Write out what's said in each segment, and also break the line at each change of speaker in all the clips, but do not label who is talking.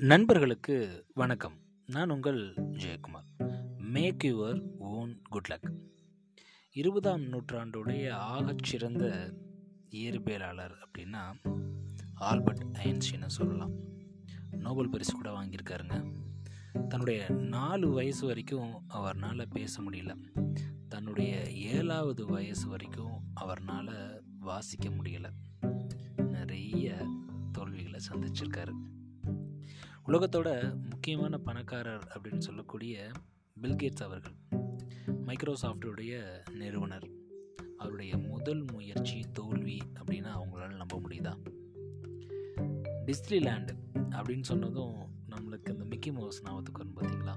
நண்பர்களுக்கு வணக்கம். நான் உங்கள் Jayakumar. Make your own good luck இருபதாம் நூற்றாண்டுடைய ஆகச்சிறந்த இயற்பியலாளர் அப்படின்னா ஆல்பர்ட் ஐன்ஸ்டீனை சொல்லலாம். நோபல் பரிசு கூட வாங்கியிருக்காருங்க. தன்னுடைய நாலு வயசு வரைக்கும் அவர்னால் பேச முடியல. தன்னுடைய ஏழாவது வயசு வரைக்கும் அவர்னால் வாசிக்க முடியல. நிறைய தோல்விகளை சந்திச்சிருக்காரு. உலகத்தோட முக்கியமான பணக்காரர் அப்படின்னு சொல்லக்கூடிய பில்கேட்ஸ் அவர்கள் மைக்ரோசாஃப்டுடைய நிறுவனர். அவருடைய முதல் முயற்சி தோல்வி அப்படின்னு அவங்களால நம்ப முடியுதா? டிஸ்னிலேண்டு அப்படின்னு சொன்னதும் நம்மளுக்கு இந்த மிக்கி மவுஸ் ஞாபகத்துக்கு வரும் பார்த்தீங்களா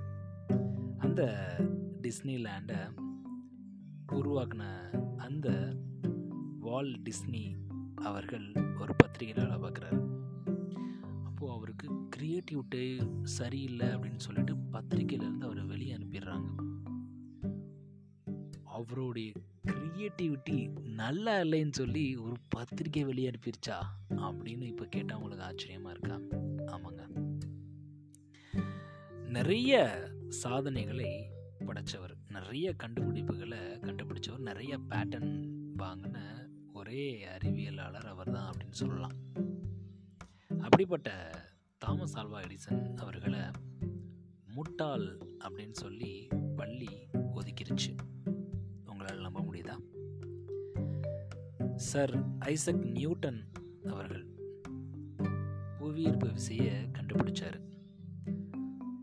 அந்த டிஸ்னிலேண்டை உருவாக்கின அந்த வால் டிஸ்னி அவர்கள் ஒரு பத்திரிகையில் வேலை பார்க்குறாரு. அப்போது அவருக்கு க்ரியேட்டிவிட்டி சரியில்லை அப்படின்னு சொல்லிட்டு பத்திரிக்கையிலேருந்து அவரை வெளியே அனுப்பிடுறாங்க. அவருடைய க்ரியேட்டிவிட்டி நல்லா இல்லைன்னு சொல்லி ஒரு பத்திரிக்கை வெளியே அனுப்பிடுச்சா அப்படின்னு இப்போ கேட்டால் உங்களுக்கு ஆச்சரியமாக இருக்கா? ஆமாங்க. நிறைய சாதனைகளை படைச்சவர் நிறைய கண்டுபிடிப்புகளை கண்டுபிடிச்சவர் நிறைய பேட்டன் வாங்கின ஒரே அறிவியலாளர் அவர் தான் அப்படின்னு சொல்லலாம். அப்படிப்பட்ட தாமஸ் ஆல்வா எடிசன் அவர்களை முட்டாள் அப்படின்னு சொல்லி பள்ளி ஒதுக்கிருச்சு. உங்களால் நம்ப முடியுதா? சர் ஐசக் நியூட்டன் அவர்கள் புவியீர்ப்பு விசையை கண்டுபிடிச்சார்.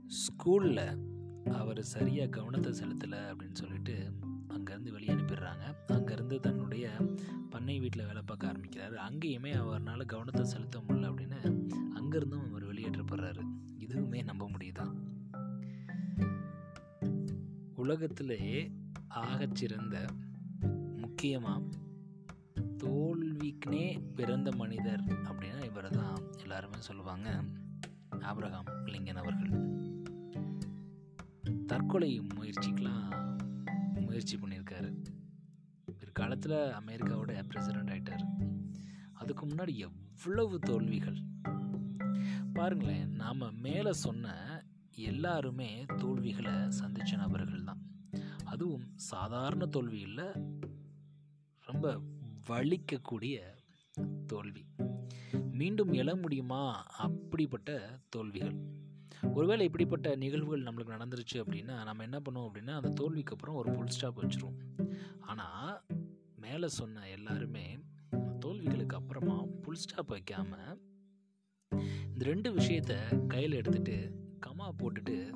ஸ்கூலில் அவர் சரியாக கவனத்தை செலுத்தலை அப்படின்னு சொல்லிட்டு அங்கேருந்து வெளியே அனுப்பிடுறாங்க. அங்கேருந்து தன்னுடைய பண்ணை வீட்டில் வேலை பார்க்க ஆரம்பிக்கிறாரு. அங்கேயுமே அவரால் கவனத்தை செலுத்த முடியல அப்படின்னு அங்கேருந்தும் அவர் வெளியேற்றப்படுறாரு. இதுவுமே நம்ப முடியுதா? உலகத்திலேயே ஆகச்சிறந்த முக்கியமாக தோல்விக்குனே பிறந்த மனிதர் அப்படின்னா இவரை தான் எல்லாருமே சொல்லுவாங்க. ஆப்ரஹாம் லிங்கன் அவர்கள். தற்கொலை முயற்சிக்கெலாம் முயற்சி பண்ணியிருக்காரு. பிற்காலத்தில் அமெரிக்காவோட பிரசிடெண்ட் ஆகிட்டார் அதுக்கு முன்னாடி எவ்வளவு தோல்விகள் பாருங்களேன் நாம் மேலே சொன்ன எல்லாருமே தோல்விகளை சந்தித்த நபர்கள் தான் அதுவும் சாதாரண தோல்வி இல்லை ரொம்ப வலிக்கக்கூடிய தோல்வி. மீண்டும் எழ முடியுமா? அப்படிப்பட்ட தோல்விகள். ஒருவேளை இப்படிப்பட்ட நிகழ்வுகள் நம்மளுக்கு நடந்துருச்சு அப்படின்னா நம்ம என்ன பண்ணுவோம் அப்படின்னா அந்த தோல்விக்கு அப்புறம் ஒரு ஃபுல் ஸ்டாப் வச்சுருவோம். ஆனால் மேலே சொன்ன எல்லாருமே தோல்விகளுக்கு அப்புறமா ஃபுல் ஸ்டாப் வைக்காமல் இந்த ரெண்டு விஷயத்த கையில் எடுத்துட்டு கமா போட்டுட்டு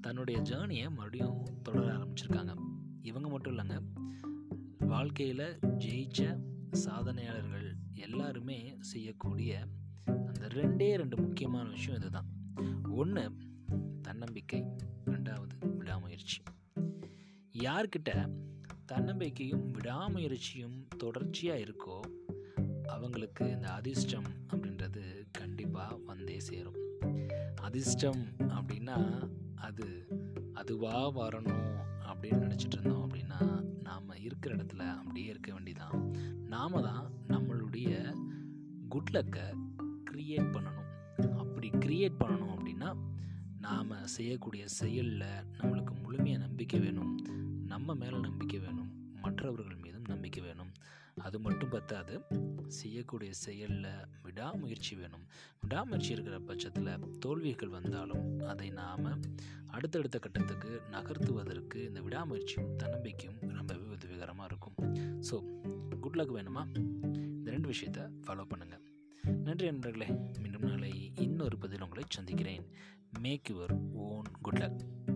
தன்னுடைய ஜேர்னியை மறுபடியும் தொடர ஆரம்பிச்சிருக்காங்க. இவங்க மட்டும் இல்லைங்க. வாழ்க்கையில் ஜெயிச்ச சாதனையாளர்கள் எல்லாருமே செய்யக்கூடிய அந்த ரெண்டே ரெண்டு முக்கியமான விஷயம் இதுதான். ஒன்று தன்னம்பிக்கை. ரெண்டாவது விடாமுயற்சி. யார்கிட்ட தன்னம்பிக்கையும் விடாமுயற்சியும் தொடர்ச்சியாக இருக்கோ அவங்களுக்கு இந்த அதிர்ஷ்டம் அப்படி கண்டிப்பாக வந்தே சேரும். அதிர்ஷ்டம் அப்படின்னா அது அதுவாக வரணும் அப்படின்னு நினச்சிட்டு இருந்தோம் அப்படின்னா நாம் இருக்கிற இடத்துல அப்படியே இருக்க வேண்டிதான். நாம தான் நம்மளுடைய குட்லக்கை க்ரியேட் பண்ணணும். அப்படி க்ரியேட் பண்ணணும் அப்படின்னா நாம் செய்யக்கூடிய செயலில் நம்மளுக்கு முழுமையாக நம்பிக்கை வேணும். நம்ம மேலே நம்பிக்கை வேணும். மற்றவர்கள் மீதும் நம்பிக்கை வேணும். அது மட்டும் பத்தாது. செய்யக்கூடிய செயலில் விடாமுயற்சி வேணும். விடாமுயற்சி இருக்கிற பட்சத்தில் தோல்விகள் வந்தாலும் அதை நாம் அடுத்தடுத்த கட்டத்துக்கு நகர்த்துவதற்கு இந்த விடாமுயற்சியும் தன்னம்பிக்கையும் ரொம்பவே உதவிகரமாக இருக்கும். ஸோ குட் லக் வேணுமா? இந்த ரெண்டு விஷயத்தை ஃபாலோ பண்ணுங்கள் நன்றி நண்பர்களே. மீண்டும் நாளை இன்னொரு பதில் உங்களை சந்திக்கிறேன். Make your own good luck